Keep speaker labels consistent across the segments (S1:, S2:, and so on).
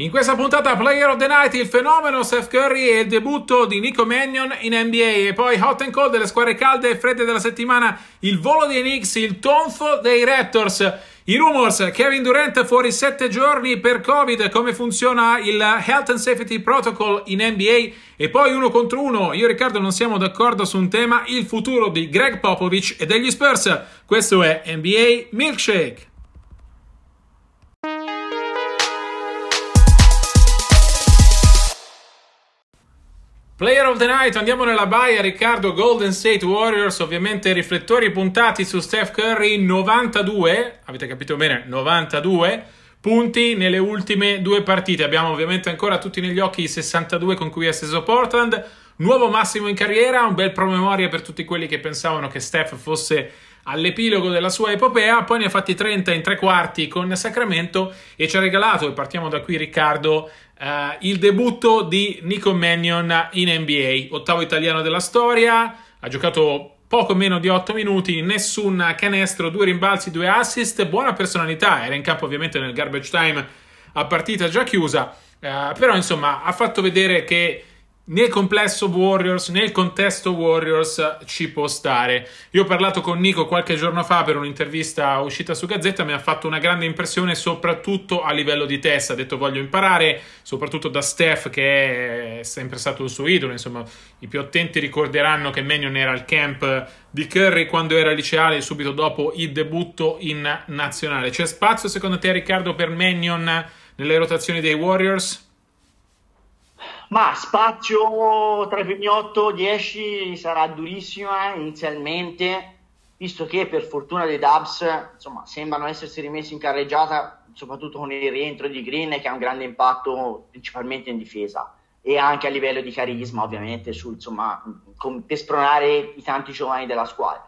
S1: In questa puntata Player of the Night il fenomeno Seth Curry e il debutto di Nico Mannion in NBA e poi Hot and Cold delle squadre calde e fredde della settimana, il volo dei Knicks, il tonfo dei Raptors. I rumors, Kevin Durant fuori 7 giorni per Covid, come funziona il Health and Safety Protocol in NBA e poi uno contro uno. Io e Riccardo non siamo d'accordo su un tema, il futuro di Greg Popovich e degli Spurs. Questo è NBA Milkshake. Player of the Night, andiamo nella baia, Riccardo, Golden State Warriors, ovviamente riflettori puntati su Steph Curry, 92, avete capito bene, 92 punti nelle ultime due partite, abbiamo ovviamente ancora tutti negli occhi i 62 con cui ha steso Portland, nuovo massimo in carriera, un bel promemoria per tutti quelli che pensavano che Steph fosse all'epilogo della sua epopea, poi ne ha fatti 30 in tre quarti con Sacramento e ci ha regalato, e partiamo da qui Riccardo, Uh, il debutto di Nico Mannion in NBA, ottavo italiano della storia, ha giocato poco meno di 8 minuti, nessun canestro, due rimbalzi, due assist, buona personalità, era in campo ovviamente nel garbage time a partita già chiusa, uh, però insomma ha fatto vedere che nel complesso Warriors, nel contesto Warriors ci può stare. Io ho parlato con Nico qualche giorno fa per un'intervista uscita su Gazzetta, mi ha fatto una grande impressione soprattutto a livello di testa, ha detto voglio imparare, soprattutto da Steph che è sempre stato il suo idolo, insomma i più attenti ricorderanno che Mannion era al camp di Curry quando era liceale subito dopo il debutto in nazionale. C'è spazio secondo te Riccardo per Mannion nelle rotazioni dei Warriors?
S2: Ma spazio tra i primi 8-10 sarà durissima inizialmente, visto che per fortuna dei Dubs insomma, sembrano essersi rimessi in carreggiata, soprattutto con il rientro di Green che ha un grande impatto principalmente in difesa e anche a livello di carisma ovviamente su, insomma, per spronare i tanti giovani della squadra.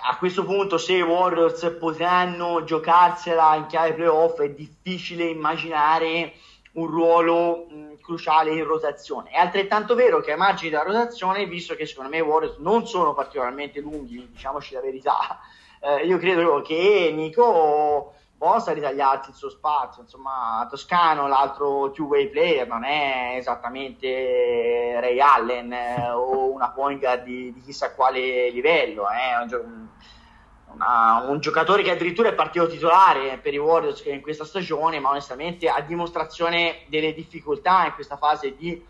S2: A questo punto se i Warriors potranno giocarsela in chiave playoff è difficile immaginare un ruolo cruciale in rotazione. È altrettanto vero che ai margini della rotazione, visto che secondo me i Warriors non sono particolarmente lunghi, diciamoci la verità, eh, io credo che Nico possa ritagliarsi il suo spazio. Insomma, Toscano, l'altro two-way player, non è esattamente Ray Allen eh, o una point guard di, di, chissà quale livello. Eh, un, una, un giocatore che addirittura è partito titolare per i Warriors in questa stagione, ma onestamente a dimostrazione delle difficoltà in questa fase di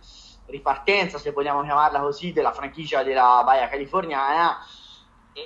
S2: ripartenza, se vogliamo chiamarla così, della franchigia della Baia Californiana.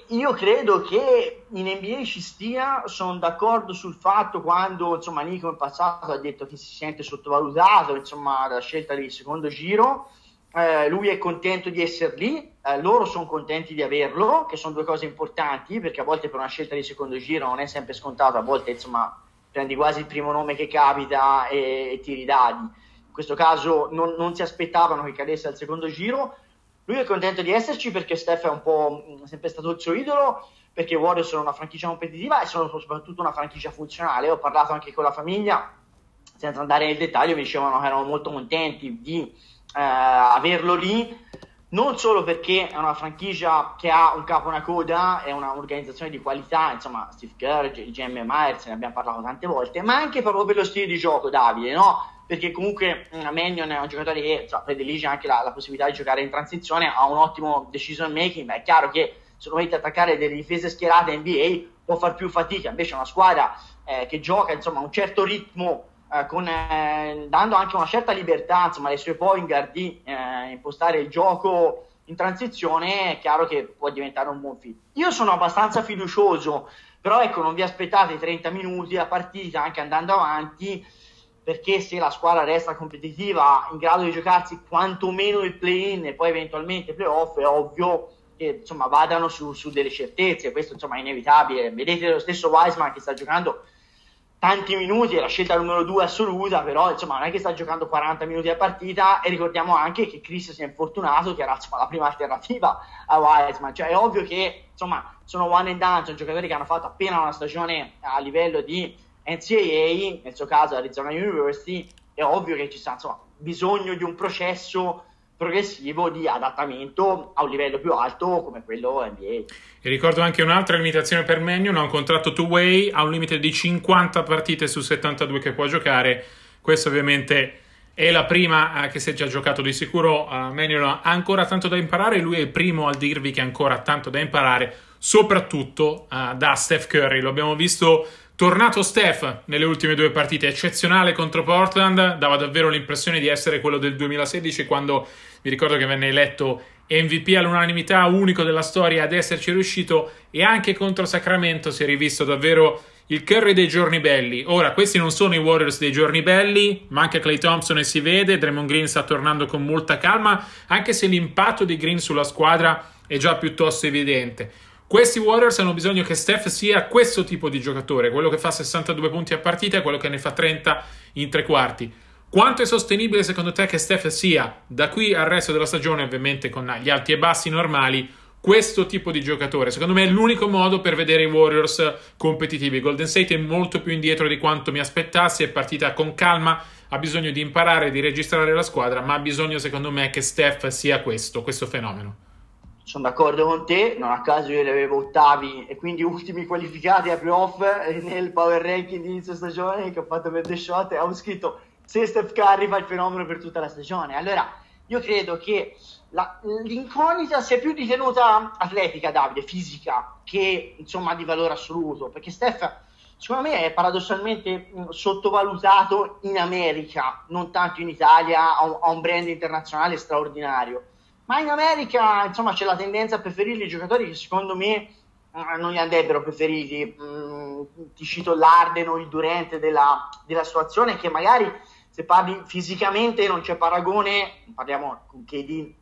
S2: Io credo che in NBA ci stia, sono d'accordo sul fatto quando insomma, Nico in passato ha detto che si sente sottovalutato, insomma, la scelta del secondo giro eh, lui è contento di essere lì, eh, loro sono contenti di averlo, che sono due cose importanti, perché a volte per una scelta di secondo giro non è sempre scontato, a volte insomma prendi quasi il primo nome che capita e, e tiri dadi. In questo caso non, non, si aspettavano che cadesse al secondo giro. Lui è contento di esserci perché Steph è un po' mm, sempre stato il suo idolo, perché Warriors sono una franchigia competitiva e sono soprattutto una franchigia funzionale. Ho parlato anche con la famiglia, senza andare nel dettaglio, mi dicevano che erano molto contenti di eh, averlo lì non solo perché è una franchigia che ha un capo una coda, è un'organizzazione di qualità, insomma Steve Kerr, GM Myers, ne abbiamo parlato tante volte, ma anche proprio per lo stile di gioco, Davide, no? Perché comunque mm, Mannion è un giocatore che cioè, predilige anche la, la, possibilità di giocare in transizione, ha un ottimo decision making, ma è chiaro che se lo metti attaccare delle difese schierate NBA può far più fatica, invece una squadra eh, che gioca insomma un certo ritmo eh, con, eh, dando anche una certa libertà insomma, ai suoi point guard di eh, impostare il gioco in transizione, è chiaro che può diventare un buon fit. Io sono abbastanza fiducioso però ecco non vi aspettate 30 minuti a partita anche andando avanti perché se la squadra resta competitiva in grado di giocarsi quantomeno il play-in e poi eventualmente play-off è ovvio che insomma vadano su, su delle certezze questo insomma è inevitabile vedete lo stesso Wiseman che sta giocando tanti minuti, è la scelta numero due assoluta, però insomma non è che sta giocando 40 minuti a partita e ricordiamo anche che Chris si è infortunato, che era insomma, la prima alternativa a Wiseman, cioè è ovvio che insomma sono one and done, sono giocatori che hanno fatto appena una stagione a livello di NCAA, nel suo caso Arizona University, è ovvio che ci sta insomma, bisogno di un processo progressivo di adattamento a un livello più alto come quello NBA.
S1: E ricordo anche un'altra limitazione per Mannion, ha un contratto two-way, ha un limite di 50 partite su 72 che può giocare, questo ovviamente è la prima eh, che si è già giocato di sicuro, uh, Mannion ha ancora tanto da imparare, lui è il primo al dirvi che ha ancora tanto da imparare, soprattutto uh, da Steph Curry, lo abbiamo visto Tornato Steph nelle ultime due partite, eccezionale contro Portland, dava davvero l'impressione di essere quello del 2016 quando mi ricordo che venne eletto MVP all'unanimità, unico della storia ad esserci riuscito e anche contro Sacramento si è rivisto davvero il Curry dei giorni belli. Ora, questi non sono i Warriors dei giorni belli, ma anche Clay Thompson e si vede, Draymond Green sta tornando con molta calma, anche se l'impatto di Green sulla squadra è già piuttosto evidente. Questi Warriors hanno bisogno che Steph sia questo tipo di giocatore, quello che fa 62 punti a partita e quello che ne fa 30 in tre quarti. Quanto è sostenibile secondo te che Steph sia da qui al resto della stagione, ovviamente con gli alti e bassi normali, questo tipo di giocatore? Secondo me è l'unico modo per vedere i Warriors competitivi. Golden State è molto più indietro di quanto mi aspettassi, è partita con calma, ha bisogno di imparare, di registrare la squadra, ma ha bisogno secondo me che Steph sia questo, questo fenomeno
S2: sono d'accordo con te, non a caso io li avevo ottavi e quindi ultimi qualificati a playoff nel power ranking di inizio stagione che ho fatto per The Shot e avevo scritto se Steph Curry fa il fenomeno per tutta la stagione. Allora, io credo che la, l'incognita sia più di tenuta atletica, Davide, fisica, che insomma di valore assoluto, perché Steph secondo me è paradossalmente sottovalutato in America, non tanto in Italia, ha un, ha un brand internazionale straordinario ma in America insomma c'è la tendenza a preferire i giocatori che secondo me eh, non li andrebbero preferiti. Mm, ti cito l'Arden o il Durante della, della situazione che magari se parli fisicamente non c'è paragone parliamo con KD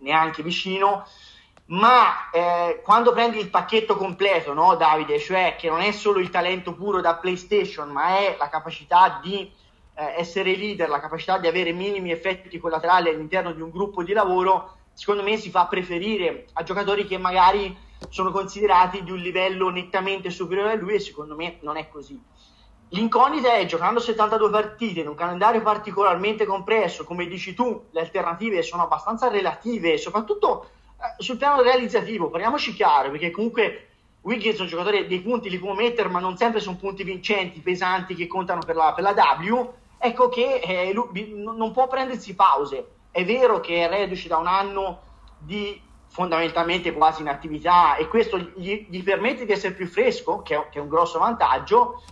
S2: neanche vicino ma eh, quando prendi il pacchetto completo, no, Davide, cioè che non è solo il talento puro da PlayStation, ma è la capacità di eh, essere leader, la capacità di avere minimi effetti collaterali all'interno di un gruppo di lavoro, secondo me si fa preferire a giocatori che magari sono considerati di un livello nettamente superiore a lui e secondo me non è così. L'incognita è giocando 72 partite in un calendario particolarmente compresso, come dici tu, le alternative sono abbastanza relative, soprattutto eh, sul piano realizzativo, parliamoci chiaro, perché comunque Wiggins è un giocatore dei punti li può mettere, ma non sempre sono punti vincenti, pesanti che contano per la, per la W. Ecco che eh, lui, non può prendersi pause è vero che è reduce da un anno di fondamentalmente quasi inattività e questo gli, gli permette di essere più fresco, che è, che è, un grosso vantaggio.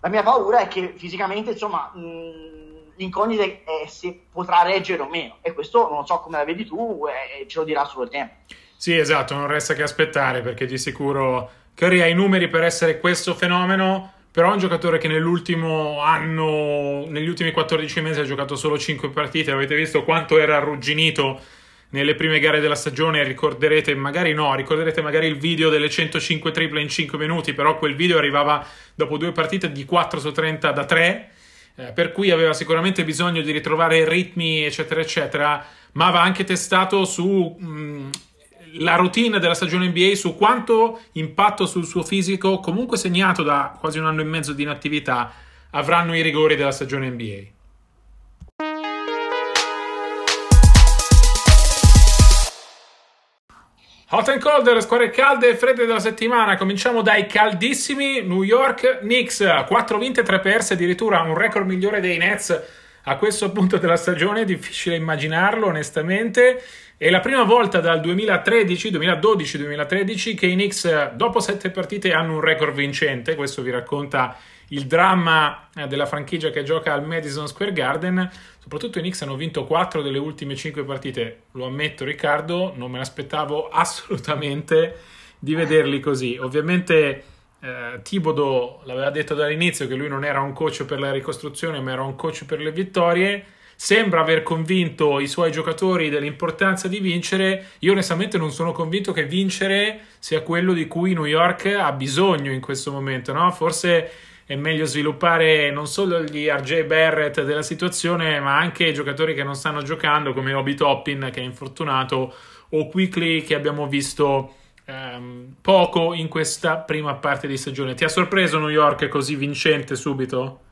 S2: La mia paura è che fisicamente, insomma, mh, l'incognita è se potrà reggere o meno e questo non so come la vedi tu e ce lo dirà solo il tempo.
S1: Sì, esatto, non resta che aspettare perché di sicuro Curry ha i numeri per essere questo fenomeno però è un giocatore che nell'ultimo anno, negli ultimi 14 mesi ha giocato solo 5 partite. Avete visto quanto era arrugginito nelle prime gare della stagione. Ricorderete, magari no, ricorderete magari il video delle 105 triple in 5 minuti. Però quel video arrivava dopo due partite di 4 su 30 da 3. Eh, per cui aveva sicuramente bisogno di ritrovare ritmi, eccetera, eccetera. Ma aveva anche testato su. Mh, la routine della stagione NBA su quanto impatto sul suo fisico, comunque segnato da quasi un anno e mezzo di inattività, avranno i rigori della stagione NBA. Hot and cold, le squadre calde e fredde della settimana. Cominciamo dai caldissimi New York Knicks. 4 vinte, 3 perse, addirittura un record migliore dei Nets a questo punto della stagione. Difficile immaginarlo, onestamente. È la prima volta dal 2013, 2012-2013 che i Knicks dopo sette partite hanno un record vincente, questo vi racconta il dramma eh, della franchigia che gioca al Madison Square Garden. Soprattutto i Knicks hanno vinto quattro delle ultime cinque partite, lo ammetto Riccardo, non me l'aspettavo assolutamente di vederli così. Ovviamente eh, Tibodo l'aveva detto dall'inizio che lui non era un coach per la ricostruzione, ma era un coach per le vittorie. Sembra aver convinto i suoi giocatori dell'importanza di vincere. Io onestamente non sono convinto che vincere sia quello di cui New York ha bisogno in questo momento, no? Forse è meglio sviluppare non solo gli RJ Barrett della situazione, ma anche i giocatori che non stanno giocando, come Obi Toppin che è infortunato, o Quickly che abbiamo visto ehm, poco in questa prima parte di stagione. Ti ha sorpreso New York così vincente subito?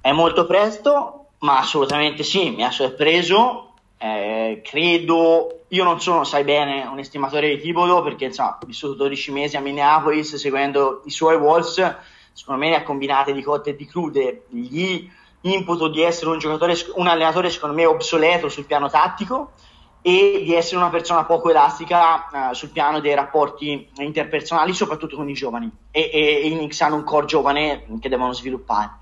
S2: È molto presto, ma assolutamente sì, mi ha sorpreso. Eh, credo, io non sono, sai bene, un estimatore di Tibolo perché ho vissuto 12 mesi a Minneapolis seguendo i suoi Wolves. Secondo me, a combinate di cotte e di crude, gli input di essere un giocatore, un allenatore, secondo me, obsoleto sul piano tattico e di essere una persona poco elastica uh, sul piano dei rapporti interpersonali, soprattutto con i giovani. E, e, e i Knicks hanno un core giovane che devono sviluppare.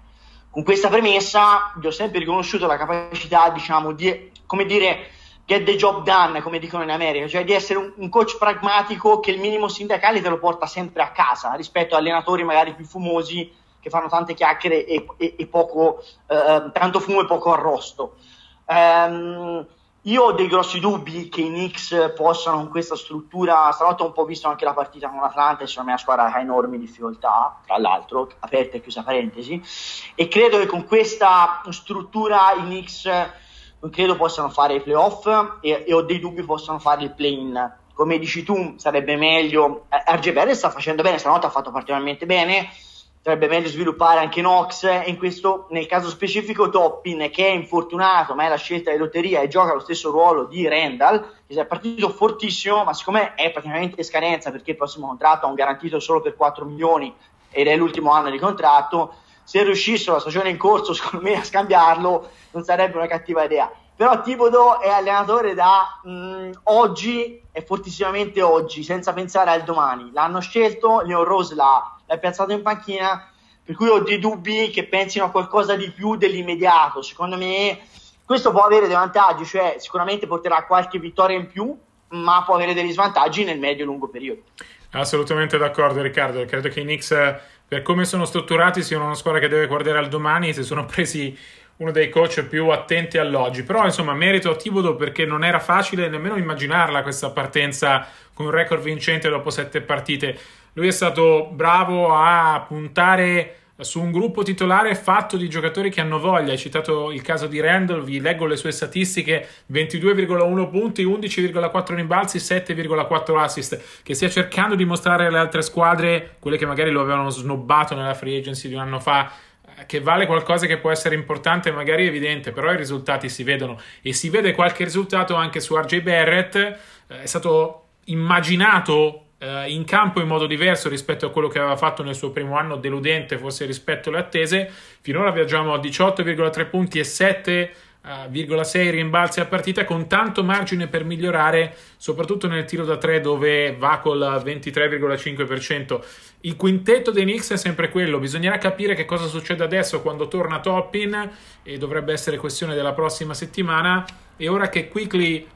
S2: Con questa premessa, gli ho sempre riconosciuto la capacità, diciamo, di, come dire, get the job done, come dicono in America, cioè di essere un, un coach pragmatico che il minimo sindacale te lo porta sempre a casa, rispetto a allenatori magari più fumosi che fanno tante chiacchiere e, e, e poco, uh, tanto fumo e poco arrosto. Um, io ho dei grossi dubbi che i Knicks possano con questa struttura, stanotte ho un po' visto anche la partita con l'Atlanta, secondo me la squadra ha enormi difficoltà, tra l'altro, aperta e chiusa parentesi, e credo che con questa struttura i Knicks credo possano fare i playoff e, e ho dei dubbi possano fare il play-in. Come dici tu, sarebbe meglio. Eh, RG sta facendo bene, stanotte ha fatto particolarmente bene sarebbe meglio sviluppare anche Nox e in questo nel caso specifico Toppin che è infortunato ma è la scelta di lotteria e gioca lo stesso ruolo di Randall che è partito fortissimo ma siccome è praticamente scadenza perché il prossimo contratto ha un garantito solo per 4 milioni ed è l'ultimo anno di contratto se riuscissero la stagione in corso secondo me a scambiarlo non sarebbe una cattiva idea. Però Tibodo è allenatore da mh, mm, oggi e fortissimamente oggi senza pensare al domani. L'hanno scelto Leon Rose l'ha l'hai piazzato in panchina, per cui ho dei dubbi che pensino a qualcosa di più dell'immediato. Secondo me questo può avere dei vantaggi, cioè sicuramente porterà qualche vittoria in più, ma può avere degli svantaggi nel medio-lungo periodo.
S1: Assolutamente d'accordo Riccardo, credo che i Knicks per come sono strutturati siano una squadra che deve guardare al domani, si sono presi uno dei coach più attenti all'oggi. Però, insomma, merito a Tibodo perché non era facile nemmeno immaginarla questa partenza con un record vincente dopo sette partite. Lui è stato bravo a puntare su un gruppo titolare fatto di giocatori che hanno voglia. Hai citato il caso di Randall, vi leggo le sue statistiche: 22,1 punti, 11,4 rimbalzi, 7,4 assist. Che stia cercando di mostrare alle altre squadre, quelle che magari lo avevano snobbato nella free agency di un anno fa, che vale qualcosa che può essere importante, magari evidente, però i risultati si vedono e si vede qualche risultato anche su RJ Barrett. Eh, è stato immaginato eh, in campo in modo diverso rispetto a quello che aveva fatto nel suo primo anno, deludente forse rispetto alle attese. Finora viaggiamo a 18,3 punti e 7 6 rimbalzi a partita con tanto margine per migliorare, soprattutto nel tiro da 3 dove va col 23,5%. Il quintetto dei Knicks è sempre quello, bisognerà capire che cosa succede adesso quando torna Toppin e dovrebbe essere questione della prossima settimana e ora che Quickly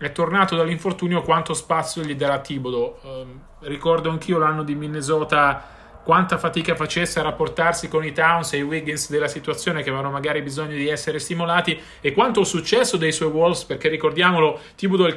S1: è tornato dall'infortunio quanto spazio gli darà Tibodo. Eh, ricordo anch'io l'anno di Minnesota quanta fatica facesse a rapportarsi con i Towns e i Wiggins della situazione che avevano magari bisogno di essere stimolati e quanto il successo dei suoi Wolves perché ricordiamolo Tibudo è,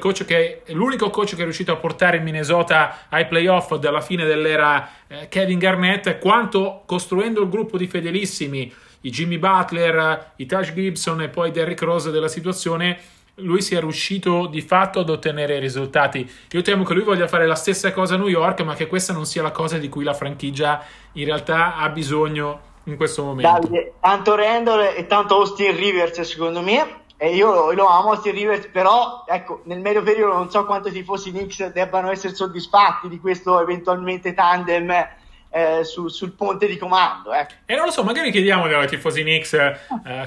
S1: è l'unico coach che è riuscito a portare il Minnesota ai playoff dalla fine dell'era eh, Kevin Garnett quanto costruendo il gruppo di fedelissimi i Jimmy Butler, i Taj Gibson e poi Derrick Rose della situazione lui sia riuscito di fatto ad ottenere risultati. Io temo che lui voglia fare la stessa cosa a New York, ma che questa non sia la cosa di cui la franchigia in realtà ha bisogno in questo momento.
S2: Davide, tanto Randall e tanto Austin Rivers, secondo me. E io lo amo Austin Rivers, però ecco, nel medio periodo non so quanto i tifosi Knicks debbano essere soddisfatti di questo eventualmente tandem eh, su, sul ponte di comando. Eh.
S1: E non lo so, magari chiediamo ai tifosi Knicks eh,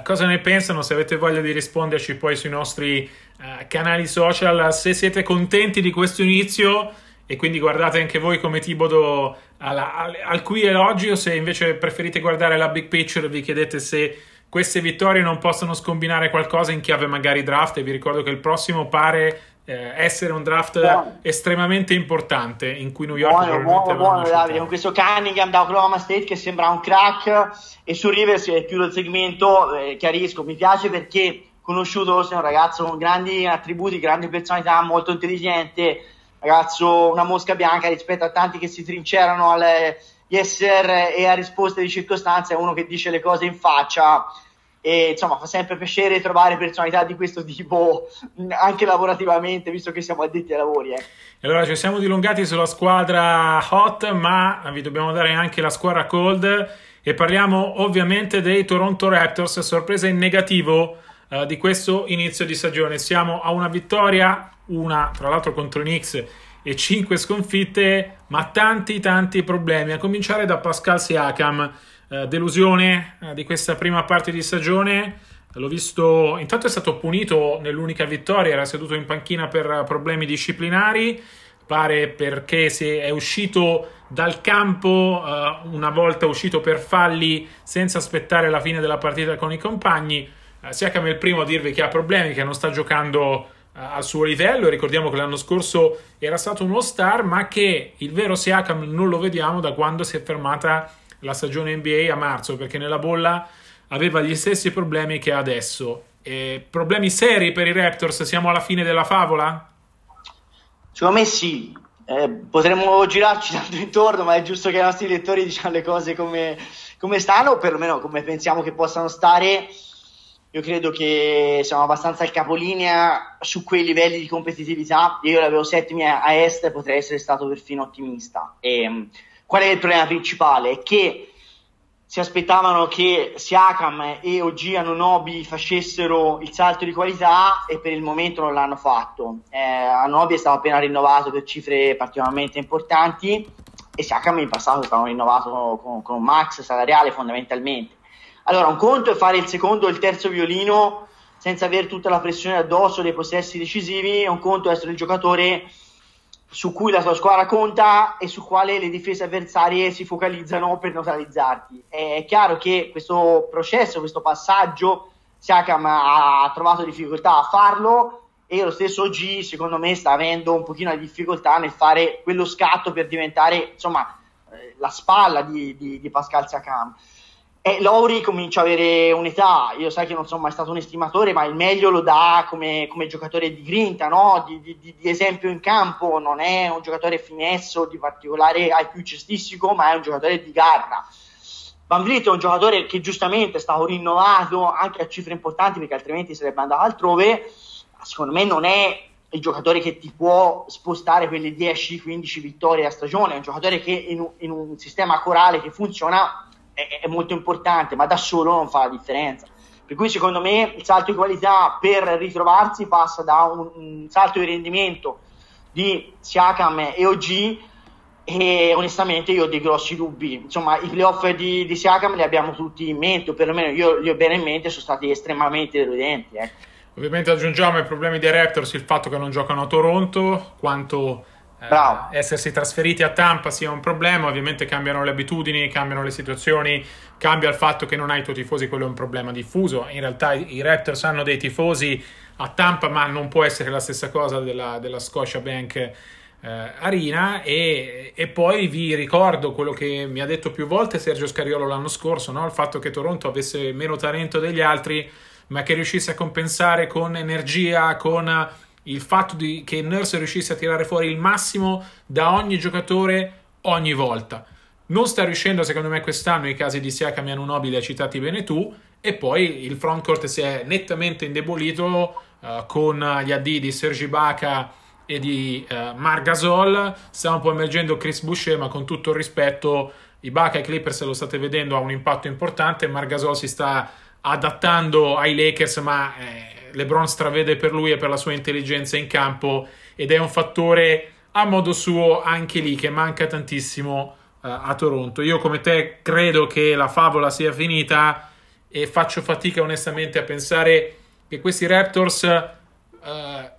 S1: cosa ne pensano, se avete voglia di risponderci poi sui nostri eh, canali social, se siete contenti di questo inizio e quindi guardate anche voi come Tibodo alla, al, al qui e se invece preferite guardare la big picture vi chiedete se queste vittorie non possono scombinare qualcosa in chiave magari draft e vi ricordo che il prossimo pare eh, essere un draft buono. estremamente importante in cui New York
S2: buono, buono, buono Davide, con questo Cunningham da Oklahoma State che sembra un crack e su Rivers che chiudo il segmento eh, chiarisco, mi piace perché conosciuto, sei un ragazzo con grandi attributi, grandi personalità, molto intelligente, ragazzo una mosca bianca rispetto a tanti che si trincerano alle sir e a risposte di circostanza, è uno che dice le cose in faccia e insomma fa sempre piacere trovare personalità di questo tipo anche lavorativamente visto che siamo addetti ai lavori eh.
S1: allora ci siamo dilungati sulla squadra hot ma vi dobbiamo dare anche la squadra cold. E parliamo ovviamente dei Toronto Raptors sorpresa in negativo uh, di questo inizio di stagione. Siamo a una vittoria una tra l'altro contro i Knicks e cinque sconfitte ma tanti tanti problemi. A cominciare da Pascal Siakam eh, delusione eh, di questa prima parte di stagione. L'ho visto, intanto è stato punito nell'unica vittoria, era seduto in panchina per problemi disciplinari, pare perché si è uscito dal campo uh, una volta uscito per falli senza aspettare la fine della partita con i compagni. Uh, Siakam è il primo a dirvi che ha problemi, che non sta giocando uh, al suo livello. Ricordiamo che l'anno scorso era stato uno star, ma che il vero Siakam non lo vediamo da quando si è fermata la stagione NBA a marzo perché nella bolla aveva gli stessi problemi che ha adesso. E problemi seri per i Raptors? Siamo alla fine della favola?
S2: Secondo me sì. Eh, potremmo girarci tanto intorno, ma è giusto che i nostri lettori diciano le cose come, come stanno, o perlomeno come pensiamo che possano stare. Io credo che siamo abbastanza al capolinea su quei livelli di competitività. Io l'avevo settimi a est potrei essere stato perfino ottimista. E, Qual è il problema principale? Che si aspettavano che Siakam e OG Anunobi facessero il salto di qualità e per il momento non l'hanno fatto. Eh, Anunobi è stato appena rinnovato per cifre particolarmente importanti e Siakam in passato è stato rinnovato con, con un max salariale fondamentalmente. Allora, un conto è fare il secondo e il terzo violino senza avere tutta la pressione addosso dei possessi decisivi, un conto è essere il giocatore su cui la tua squadra conta e su quale le difese avversarie si focalizzano per neutralizzarti. È chiaro che questo processo, questo passaggio, Siakam ha trovato difficoltà a farlo e lo stesso G secondo me sta avendo un pochino di difficoltà nel fare quello scatto per diventare insomma eh, la spalla di, di, di Pascal Siakam. E Lowry comincia ad avere un'età, io sai che non sono mai stato un estimatore, ma il meglio lo dà come, come giocatore di grinta, no? di, di, di, esempio in campo, non è un giocatore finesso di particolare IQ cestistico, ma è un giocatore di garra. Van Vliet è un giocatore che giustamente è stato rinnovato anche a cifre importanti perché altrimenti sarebbe andato altrove, secondo me non è il giocatore che ti può spostare quelle 10-15 vittorie a stagione, è un giocatore che in in un sistema corale che funziona è, è molto importante, ma da solo non fa la differenza. Per cui secondo me il salto di qualità per ritrovarsi passa da un, un salto di rendimento di Siakam e OG e onestamente io ho dei grossi dubbi. Insomma, i playoff di, di Siakam li abbiamo tutti in mente, o perlomeno io li ho bene in mente, sono stati estremamente deludenti. Eh.
S1: Ovviamente aggiungiamo ai problemi dei Raptors il fatto che non giocano a Toronto, quanto eh, essersi trasferiti a Tampa sia un problema, ovviamente cambiano le abitudini, cambiano le situazioni, cambia il fatto che non hai i tuoi tifosi, quello è un problema diffuso. In realtà i Raptors hanno dei tifosi a Tampa, ma non può essere la stessa cosa della, della Scotia Bank eh, Arena. E, e, poi vi ricordo quello che mi ha detto più volte Sergio Scariolo l'anno scorso, no? il fatto che Toronto avesse meno talento degli altri, ma che riuscisse a compensare con energia, con il fatto di, che Nurse riuscisse a tirare fuori il massimo da ogni giocatore ogni volta. Non sta riuscendo, secondo me, quest'anno i casi di Siakam e hai citati bene tu, e poi il frontcourt si è nettamente indebolito uh, con gli AD di Sergi Baca e di uh, Marc Gasol. Sta un po' emergendo Chris Boucher, ma con tutto il rispetto, i Baca e Clippers lo state vedendo, ha un impatto importante. Marc Gasol si sta adattando ai Lakers, ma eh, LeBron stravede per lui e per la sua intelligenza in campo ed è un fattore a modo suo anche lì che manca tantissimo uh, a Toronto. Io come te credo che la favola sia finita e faccio fatica onestamente a pensare che questi Raptors uh,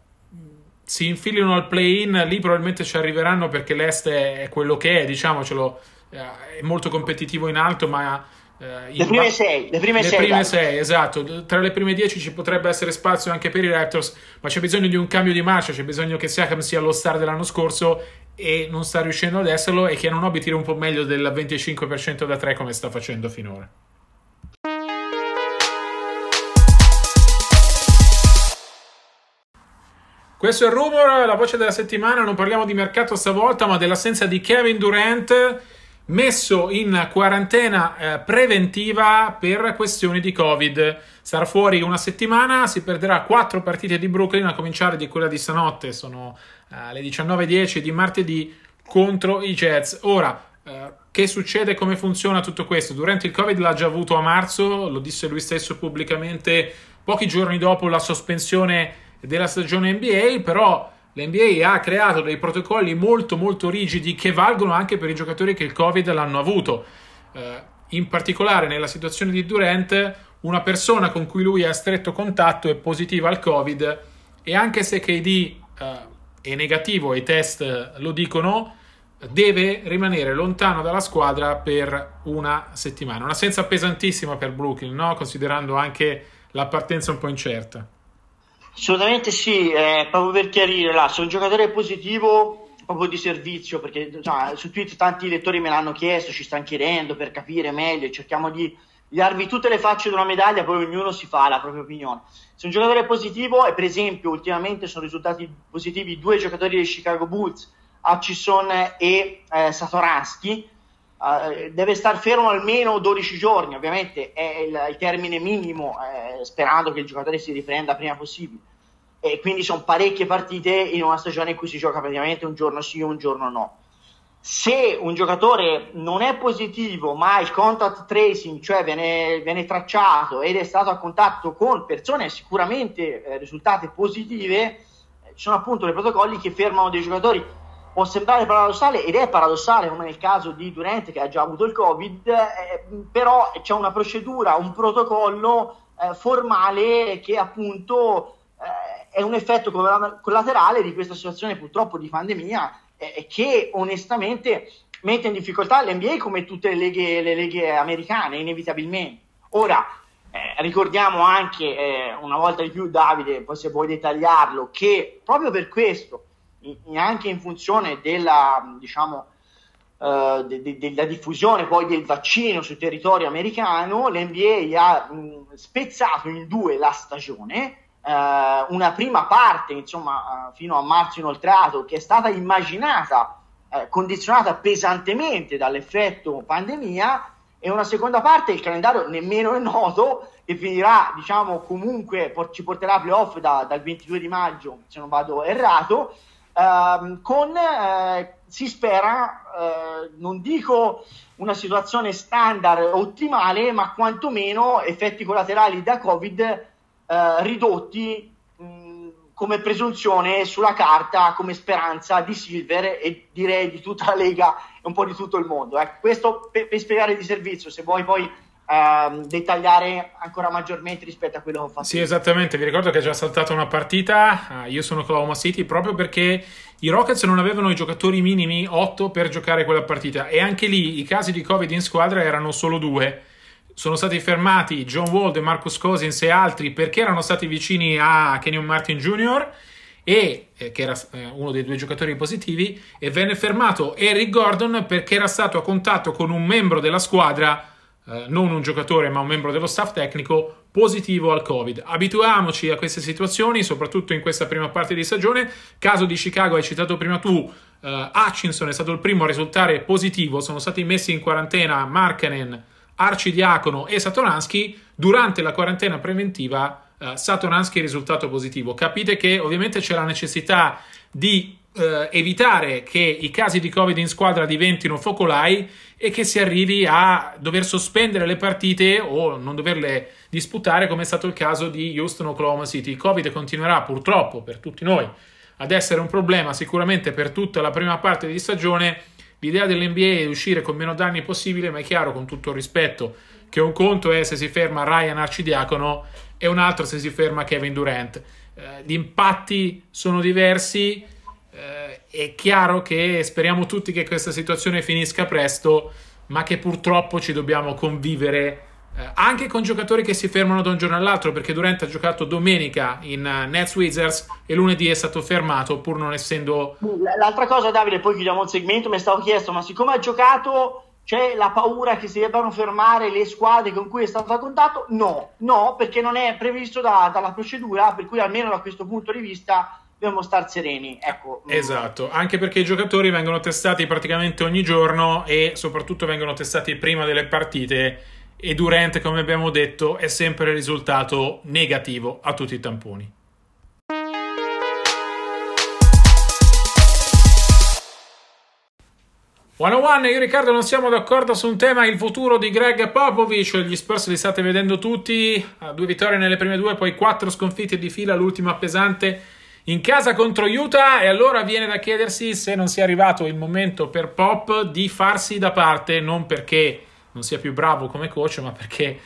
S1: si infilino al play-in, lì probabilmente ci arriveranno perché l'Est è quello che è, diciamocelo, uh, è molto competitivo in alto, ma
S2: eh, le prime 6, le prime
S1: 6, esatto. Tra le prime 10 ci potrebbe essere spazio anche per i Raptors, ma c'è bisogno di un cambio di marcia, c'è bisogno che Siakam sia lo star dell'anno scorso e non sta riuscendo ad esserlo e che non tiri un po' meglio del 25% da 3 come sta facendo finora. Questo è il rumor, la voce della settimana, non parliamo di mercato stavolta, ma dell'assenza di Kevin Durant messo in quarantena eh, preventiva per questioni di Covid. Sarà fuori una settimana, si perderà quattro partite di Brooklyn, a cominciare di quella di stanotte, sono eh, le 19.10 di martedì contro i Jets. Ora, eh, che succede? Come funziona tutto questo? Durante il Covid l'ha già avuto a marzo, lo disse lui stesso pubblicamente pochi giorni dopo la sospensione della stagione NBA, però l'NBA ha creato dei protocolli molto molto rigidi che valgono anche per i giocatori che il Covid l'hanno avuto. Eh, in particolare nella situazione di Durant, una persona con cui lui ha stretto contatto è positiva al Covid e anche se KD eh, è negativo i test lo dicono, deve rimanere lontano dalla squadra per una settimana. Un'assenza pesantissima per Brooklyn, no? considerando anche la partenza un po' incerta.
S2: Assolutamente sì, eh, proprio per chiarire, là, se un giocatore è positivo, proprio di servizio, perché insomma, su Twitter tanti lettori me l'hanno chiesto, ci stanno chiedendo per capire meglio, cerchiamo di darvi tutte le facce di una medaglia, poi ognuno si fa la propria opinione. Se un giocatore è positivo, e per esempio ultimamente sono risultati positivi due giocatori dei Chicago Bulls, Hutchison e eh, Satoransky, Uh, deve star fermo almeno 12 giorni, ovviamente è il, il termine minimo, eh, sperando che il giocatore si riprenda prima possibile. E quindi sono parecchie partite in una stagione in cui si gioca praticamente un giorno sì, un giorno no. Se un giocatore non è positivo, ma il contact tracing, cioè viene, viene tracciato ed è stato a contatto con persone sicuramente eh, risultate positive, eh, ci sono appunto dei protocolli che fermano dei giocatori può sembrare paradossale ed è paradossale come nel caso di Durante che ha già avuto il Covid, eh, però c'è una procedura, un protocollo eh, formale che appunto eh, è un effetto collaterale di questa situazione purtroppo di pandemia che onestamente mette in difficoltà l'NBA come tutte le leghe, le leghe americane inevitabilmente. Ora, eh, ricordiamo anche eh, una volta di più Davide, poi se vuoi dettagliarlo, che proprio per questo anche in funzione della, diciamo, uh, de, de, della diffusione poi del vaccino sul territorio americano, l'NBA ha mh, spezzato in due la stagione. Uh, una prima parte, insomma, uh, fino a marzo inoltrato, che è stata immaginata, condizionata pesantemente dall'effetto pandemia, e una seconda parte, il calendario nemmeno è noto, che finirà, diciamo, comunque ci porterà a playoff da, dal 22 di maggio, se non vado errato, Uh, con, uh, si spera, uh, non dico una situazione standard ottimale, ma quantomeno effetti collaterali da Covid eh, ridotti mh, come presunzione sulla carta, come speranza di Silver e direi di tutta la Lega e un po' di tutto il mondo. Ecco, questo per, per spiegare di servizio, se vuoi poi Uh, dettagliare ancora maggiormente rispetto a quello che ho fatto.
S1: Sì, esattamente. Vi ricordo che ha già saltato una partita. Uh, io sono Oklahoma City proprio perché i Rockets non avevano i giocatori minimi 8 per giocare quella partita. E anche lì i casi di Covid in squadra erano solo due. Sono stati fermati John Wald e Marcus Cousins e altri perché erano stati vicini a Kenyon Martin Jr. E, eh, che era eh, uno dei due giocatori positivi, e venne fermato Eric Gordon perché era stato a contatto con un membro della squadra eh, non un giocatore ma un membro dello staff tecnico positivo al Covid. Abituiamoci a queste situazioni, soprattutto in questa prima parte di stagione. Caso di Chicago, hai citato prima tu, uh, Hutchinson è stato il primo a risultare positivo, sono stati messi in quarantena Markkanen, Arcidiacono e Satoransky. Durante la quarantena preventiva uh, Satoransky è risultato positivo. Capite che ovviamente c'è la necessità di uh, evitare che i casi di Covid in squadra diventino focolai e che si arrivi a dover sospendere le partite o non doverle disputare come è stato il caso di Houston Oklahoma City. Il Covid continuerà purtroppo per tutti noi ad essere un problema sicuramente per tutta la prima parte di stagione. L'idea dell'NBA è uscire con meno danni possibile, ma è chiaro con tutto il rispetto che un conto è se si ferma Ryan Arcidiacono e un altro se si ferma Kevin Durant. Eh, gli impatti sono diversi, eh, è chiaro che speriamo tutti che questa situazione finisca presto, ma che purtroppo ci dobbiamo convivere eh, anche con giocatori che si fermano da un giorno all'altro, perché Durant ha giocato domenica in uh, Nets Wizards e lunedì è stato fermato pur non essendo...
S2: L'altra cosa Davide, poi chiudiamo il segmento, mi stavo chiesto, ma siccome ha giocato c'è la paura che si debbano fermare le squadre con cui è stato a contatto? No, no, perché non è previsto da, dalla procedura, per cui almeno da questo punto di vista dobbiamo stare sereni. Ecco.
S1: Esatto, anche perché i giocatori vengono testati praticamente ogni giorno e soprattutto vengono testati prima delle partite e Durant, come abbiamo detto, è sempre il risultato negativo a tutti i tamponi. One one, io e Riccardo non siamo d'accordo su un tema, il futuro di Greg Popovich, gli Spurs li state vedendo tutti, due vittorie nelle prime due, poi quattro sconfitte di fila, l'ultima pesante in casa contro Utah e allora viene da chiedersi se non sia arrivato il momento per Pop di farsi da parte, non perché non sia più bravo come coach, ma perché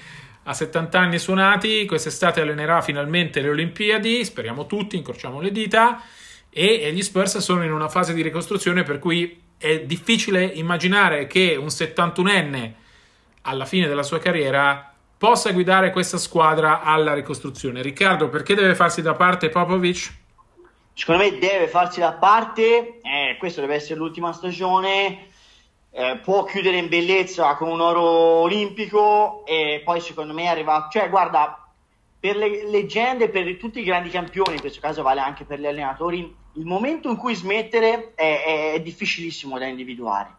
S1: ha 70 anni suonati, quest'estate allenerà finalmente le Olimpiadi, speriamo tutti, incrociamo le dita, e gli Spurs sono in una fase di ricostruzione per cui è difficile immaginare che un 71enne alla fine della sua carriera possa guidare questa squadra alla ricostruzione. Riccardo, perché deve farsi da parte Popovic?
S2: Secondo me deve farsi da parte, eh, questa deve essere l'ultima stagione, eh, può chiudere in bellezza con un oro olimpico e poi secondo me è arrivato, cioè guarda, per le leggende, per tutti i grandi campioni, in questo caso vale anche per gli allenatori, il momento in cui smettere è, è, è difficilissimo da individuare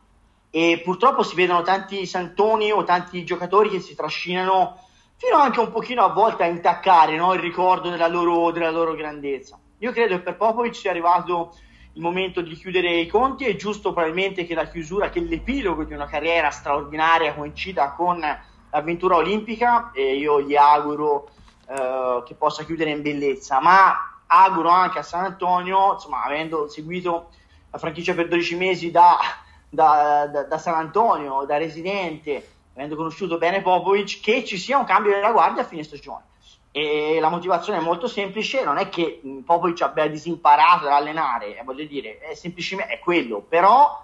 S2: e purtroppo si vedono tanti santoni o tanti giocatori che si trascinano fino anche un pochino a volte a intaccare no, il ricordo della loro, della loro, grandezza. Io credo che per Popovic sia arrivato il momento di chiudere i conti, è giusto probabilmente che la chiusura, che l'epilogo di una carriera straordinaria coincida con l'avventura olimpica e io gli auguro eh, che possa chiudere in bellezza, ma auguro anche a San Antonio, insomma, avendo seguito la franchigia per 12 mesi da, da, da, da San Antonio, da residente, avendo conosciuto bene Popovic, che ci sia un cambio della guardia a fine stagione. E la motivazione è molto semplice, non è che Popovic abbia disimparato ad allenare, eh, voglio dire, è semplicemente è quello, però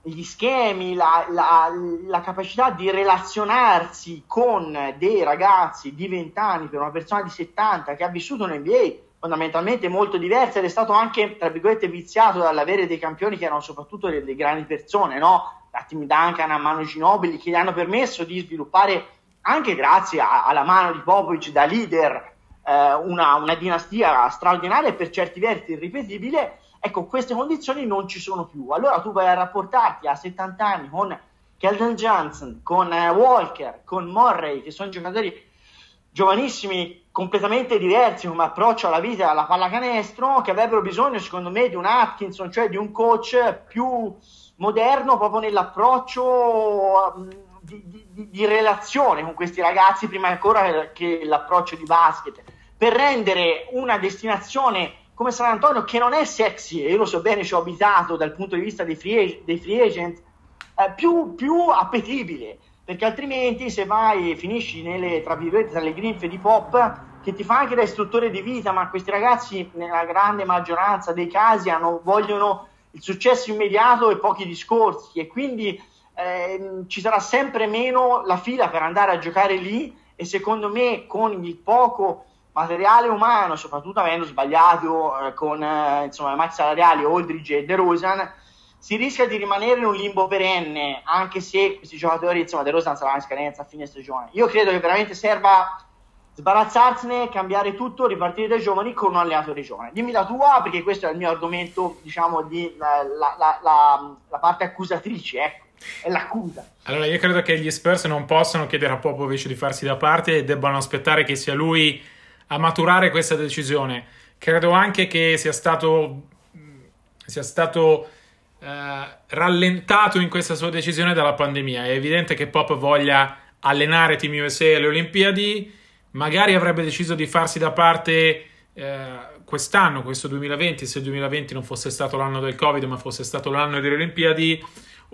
S2: gli schemi, la, la, la, capacità di relazionarsi con dei ragazzi di 20 anni per una persona di 70 che ha vissuto in NBA fondamentalmente molto diversa ed è stato anche, tra virgolette, viziato dall'avere dei campioni che erano soprattutto delle grandi persone, no? Da Tim Duncan a Manu Ginobili, che gli hanno permesso di sviluppare, anche grazie a, alla mano di Popovic da leader, eh, una, una, dinastia straordinaria e per certi versi irripetibile. Ecco, queste condizioni non ci sono più. Allora tu vai a rapportarti a 70 anni con Keldon Johnson, con eh, Walker, con Morray, che sono giocatori giovanissimi completamente diversi come approccio alla vita alla pallacanestro che avrebbero bisogno secondo me di un Atkinson cioè di un coach più moderno proprio nell'approccio mm, di, di, di relazione con questi ragazzi prima ancora che l'approccio di basket per rendere una destinazione come San Antonio che non è sexy e io lo so bene ci ho abitato dal punto di vista dei free, dei free agent eh, più, più appetibile perché altrimenti se vai e finisci nelle, tra virgolette, tra le grinfie di pop, che ti fa anche da istruttore di vita, ma questi ragazzi nella grande maggioranza dei casi hanno, vogliono il successo immediato e pochi discorsi e quindi eh, ci sarà sempre meno la fila per andare a giocare lì e secondo me con il poco materiale umano, soprattutto avendo sbagliato eh, con eh, insomma, max salariali Aldridge e De Rosan, si rischia di rimanere in un limbo perenne, anche se questi giocatori, insomma, De Rosan sarà in scadenza a fine stagione. Io credo che veramente serva sbarazzarsene, cambiare tutto, ripartire dai giovani con un allenatore giovane. Dimmi la tua, perché questo è il mio argomento, diciamo, di la, la, la, la parte accusatrice, ecco. È l'accusa.
S1: Allora, io credo che gli Spurs non possano chiedere a Popovic di farsi da parte e debbano aspettare che sia lui a maturare questa decisione. Credo anche che sia stato, sia stato eh, rallentato in questa sua decisione dalla pandemia. È evidente che Pop voglia allenare Team USA alle Olimpiadi, magari avrebbe deciso di farsi da parte eh, quest'anno, questo 2020, se il 2020 non fosse stato l'anno del Covid, ma fosse stato l'anno delle Olimpiadi.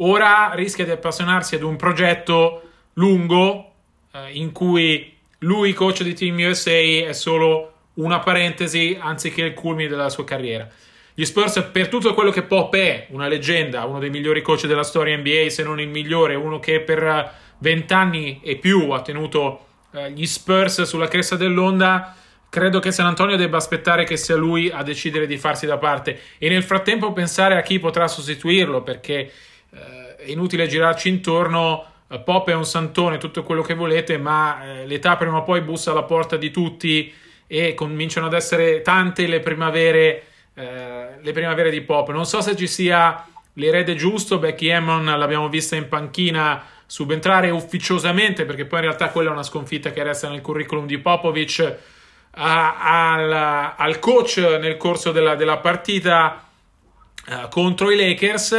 S1: Ora rischia di appassionarsi ad un progetto lungo eh, in cui lui, coach di Team USA, è solo una parentesi anziché il culmine della sua carriera. gli Spurs, per tutto quello che Pop è, una leggenda, uno dei migliori coach della storia NBA, se non il migliore, uno che per vent'anni e più ha tenuto eh, gli Spurs sulla cresta dell'onda, credo che San Antonio debba aspettare che sia lui a decidere di farsi da parte e nel frattempo pensare a chi potrà sostituirlo, perché eh, è inutile girarci intorno. Eh, Pop è un santone, tutto quello che volete, ma eh, l'età prima o poi bussa alla porta di tutti e cominciano ad essere tante le primavere, eh, le primavere di Pop. Non so se ci sia l'erede giusto, Becky Hammond l'abbiamo vista in panchina subentrare ufficiosamente, perché poi in realtà quella è una sconfitta che resta nel curriculum di Popovic a, al, al, coach nel corso della, della partita uh, contro i Lakers.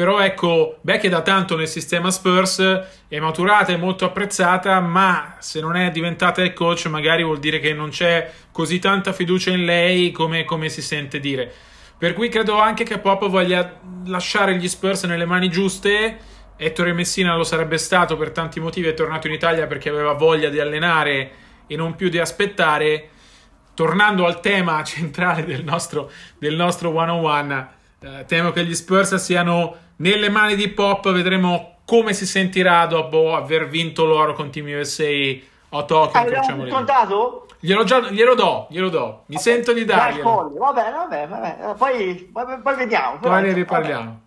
S1: Però ecco, Beck è da tanto nel sistema Spurs, è maturata, è molto apprezzata, ma se non è diventata il coach magari vuol dire che non c'è così tanta fiducia in lei come, come si sente dire. Per cui credo anche che Pop voglia lasciare gli Spurs nelle mani giuste. Ettore Messina lo sarebbe stato per tanti motivi, è tornato in Italia perché aveva voglia di allenare e non più di aspettare. Tornando al tema centrale del nostro, del nostro one-on-one, eh, temo che gli Spurs siano nelle mani di Pop, vedremo come si sentirà dopo aver vinto l'oro con Team USA a Tokyo.
S2: Abbiamo contato?
S1: Glielo, già, glielo do, glielo do. Mi okay. sento di darglielo.
S2: Va bene, va bene, va bene. Poi, poi, vediamo.
S1: Poi ne riparliamo.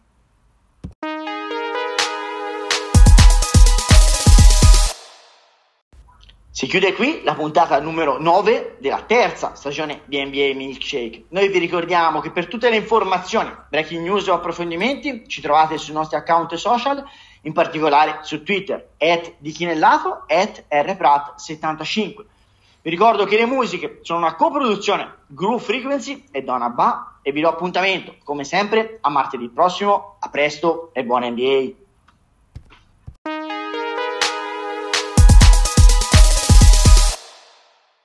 S2: Si chiude qui la puntata numero 9 della terza stagione di NBA Milkshake. Noi vi ricordiamo che per tutte le informazioni, breaking news o approfondimenti ci trovate sui nostri account social, in particolare su Twitter, at di Chinellato, at rprat75. Vi ricordo che le musiche sono una coproduzione Groove Frequency e Donna Ba e vi do appuntamento, come sempre, a martedì prossimo. A presto e buona NBA!